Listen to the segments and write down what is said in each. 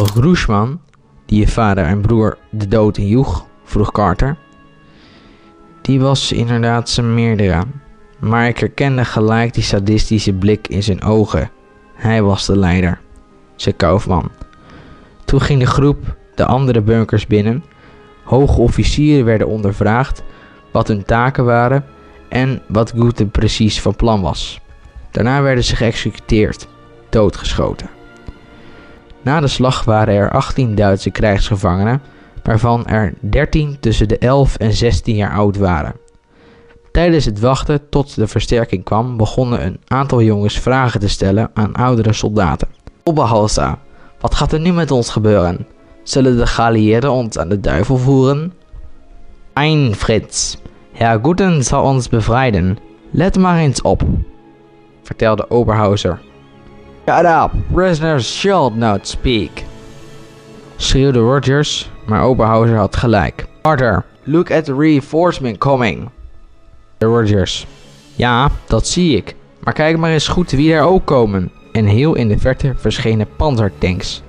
toch Groesman, die je vader en broer de dood injoeg? vroeg Carter. Die was inderdaad zijn meerdere, maar ik herkende gelijk die sadistische blik in zijn ogen. Hij was de leider, zei Kaufman. Toen ging de groep de andere bunkers binnen. Hoge officieren werden ondervraagd wat hun taken waren en wat Goethe precies van plan was. Daarna werden ze geëxecuteerd, doodgeschoten. Na de slag waren er 18 Duitse krijgsgevangenen, waarvan er 13 tussen de 11 en 16 jaar oud waren. Tijdens het wachten tot de versterking kwam, begonnen een aantal jongens vragen te stellen aan oudere soldaten. Oberhauser, wat gaat er nu met ons gebeuren? Zullen de geallieerden ons aan de duivel voeren? Ein Fritz, Herr Guten zal ons bevrijden. Let maar eens op, vertelde Oberhauser. Shut up, prisoners shall not speak, schreeuwde Rogers, maar Oberhauser had gelijk. Carter, look at the reinforcement coming. Rogers. Ja, dat zie ik. Maar kijk maar eens goed wie er ook komen. En heel in de verte verschenen panzertanks.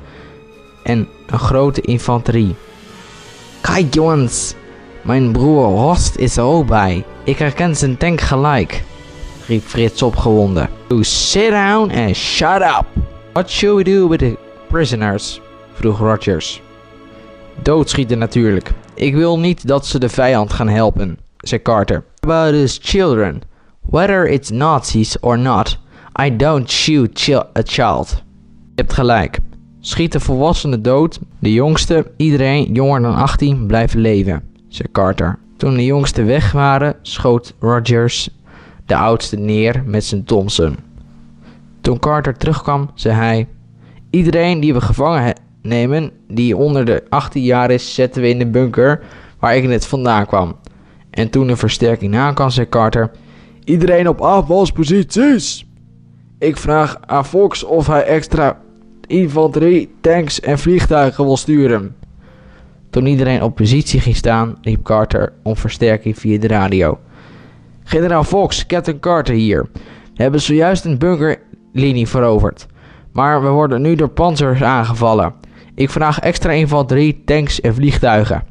En een grote infanterie. Kijk jongens, mijn broer Horst is er ook bij. Ik herken zijn tank gelijk, riep Frits opgewonden. You sit down and shut up. What shall we do with the prisoners? vroeg Rogers. Doodschieten natuurlijk. Ik wil niet dat ze de vijand gaan helpen, zei Carter. About his children. Whether it's Nazis or not, I don't shoot a child. Je hebt gelijk. Schiet de volwassenen dood, de jongste, iedereen jonger dan 18 blijven leven, zei Carter. Toen de jongsten weg waren, schoot Rogers de oudste neer met zijn Thompson. Toen Carter terugkwam, zei hij: Iedereen die we gevangen nemen, die onder de 18 jaar is, zetten we in de bunker waar ik net vandaan kwam. En toen de versterking nakwam, zei Carter: Iedereen op afvalsposities! Ik vraag aan Fox of hij extra infanterie, tanks en vliegtuigen wil sturen. Toen iedereen op positie ging staan, riep Carter om versterking via de radio. Generaal Fox, Captain Carter hier. We hebben zojuist een bunkerlinie veroverd. Maar we worden nu door panzers aangevallen. Ik vraag extra infanterie, tanks en vliegtuigen.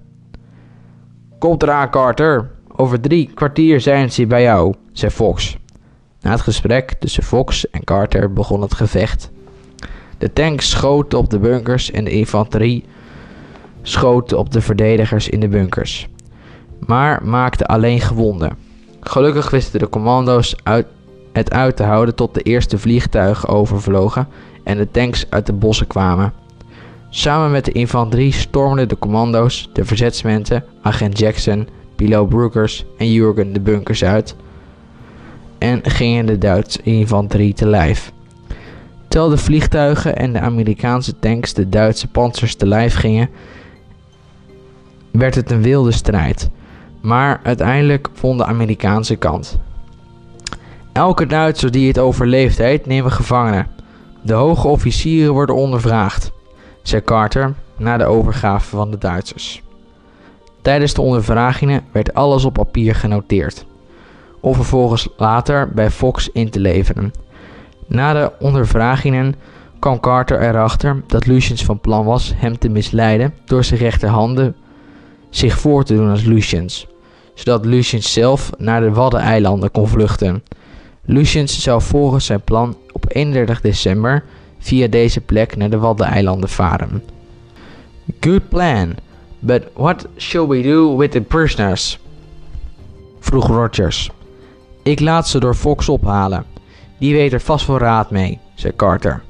Komt eraan, Carter. Over drie kwartier zijn ze bij jou, zei Fox. Na het gesprek tussen Fox en Carter begon het gevecht. De tanks schoten op de bunkers en de infanterie schoten op de verdedigers in de bunkers, maar maakten alleen gewonden. Gelukkig wisten de commando's uit het uit te houden tot de eerste vliegtuigen overvlogen en de tanks uit de bossen kwamen. Samen met de infanterie stormden de commando's, de verzetsmensen, agent Jackson, piloot Brookers en Jurgen de bunkers uit en gingen de Duitse infanterie te lijf. Terwijl de vliegtuigen en de Amerikaanse tanks de Duitse panzers te lijf gingen, werd het een wilde strijd. Maar uiteindelijk won de Amerikaanse kant. Elke Duitser die het overleefd heeft, nemen gevangenen. De hoge officieren worden ondervraagd, zei Carter na de overgave van de Duitsers. Tijdens de ondervragingen werd alles op papier genoteerd, om vervolgens later bij Fox in te leveren. Na de ondervragingen kwam Carter erachter dat Luciens van plan was hem te misleiden door zijn rechterhanden zich voor te doen als Luciens, zodat Luciens zelf naar de Waddeneilanden kon vluchten. Luciens zou volgens zijn plan op 31 december via deze plek naar de Waddeneilanden varen. Good plan, but what shall we do with the prisoners? vroeg Rogers. Ik laat ze door Fox ophalen. Die weet er vast wel raad mee, zei Carter.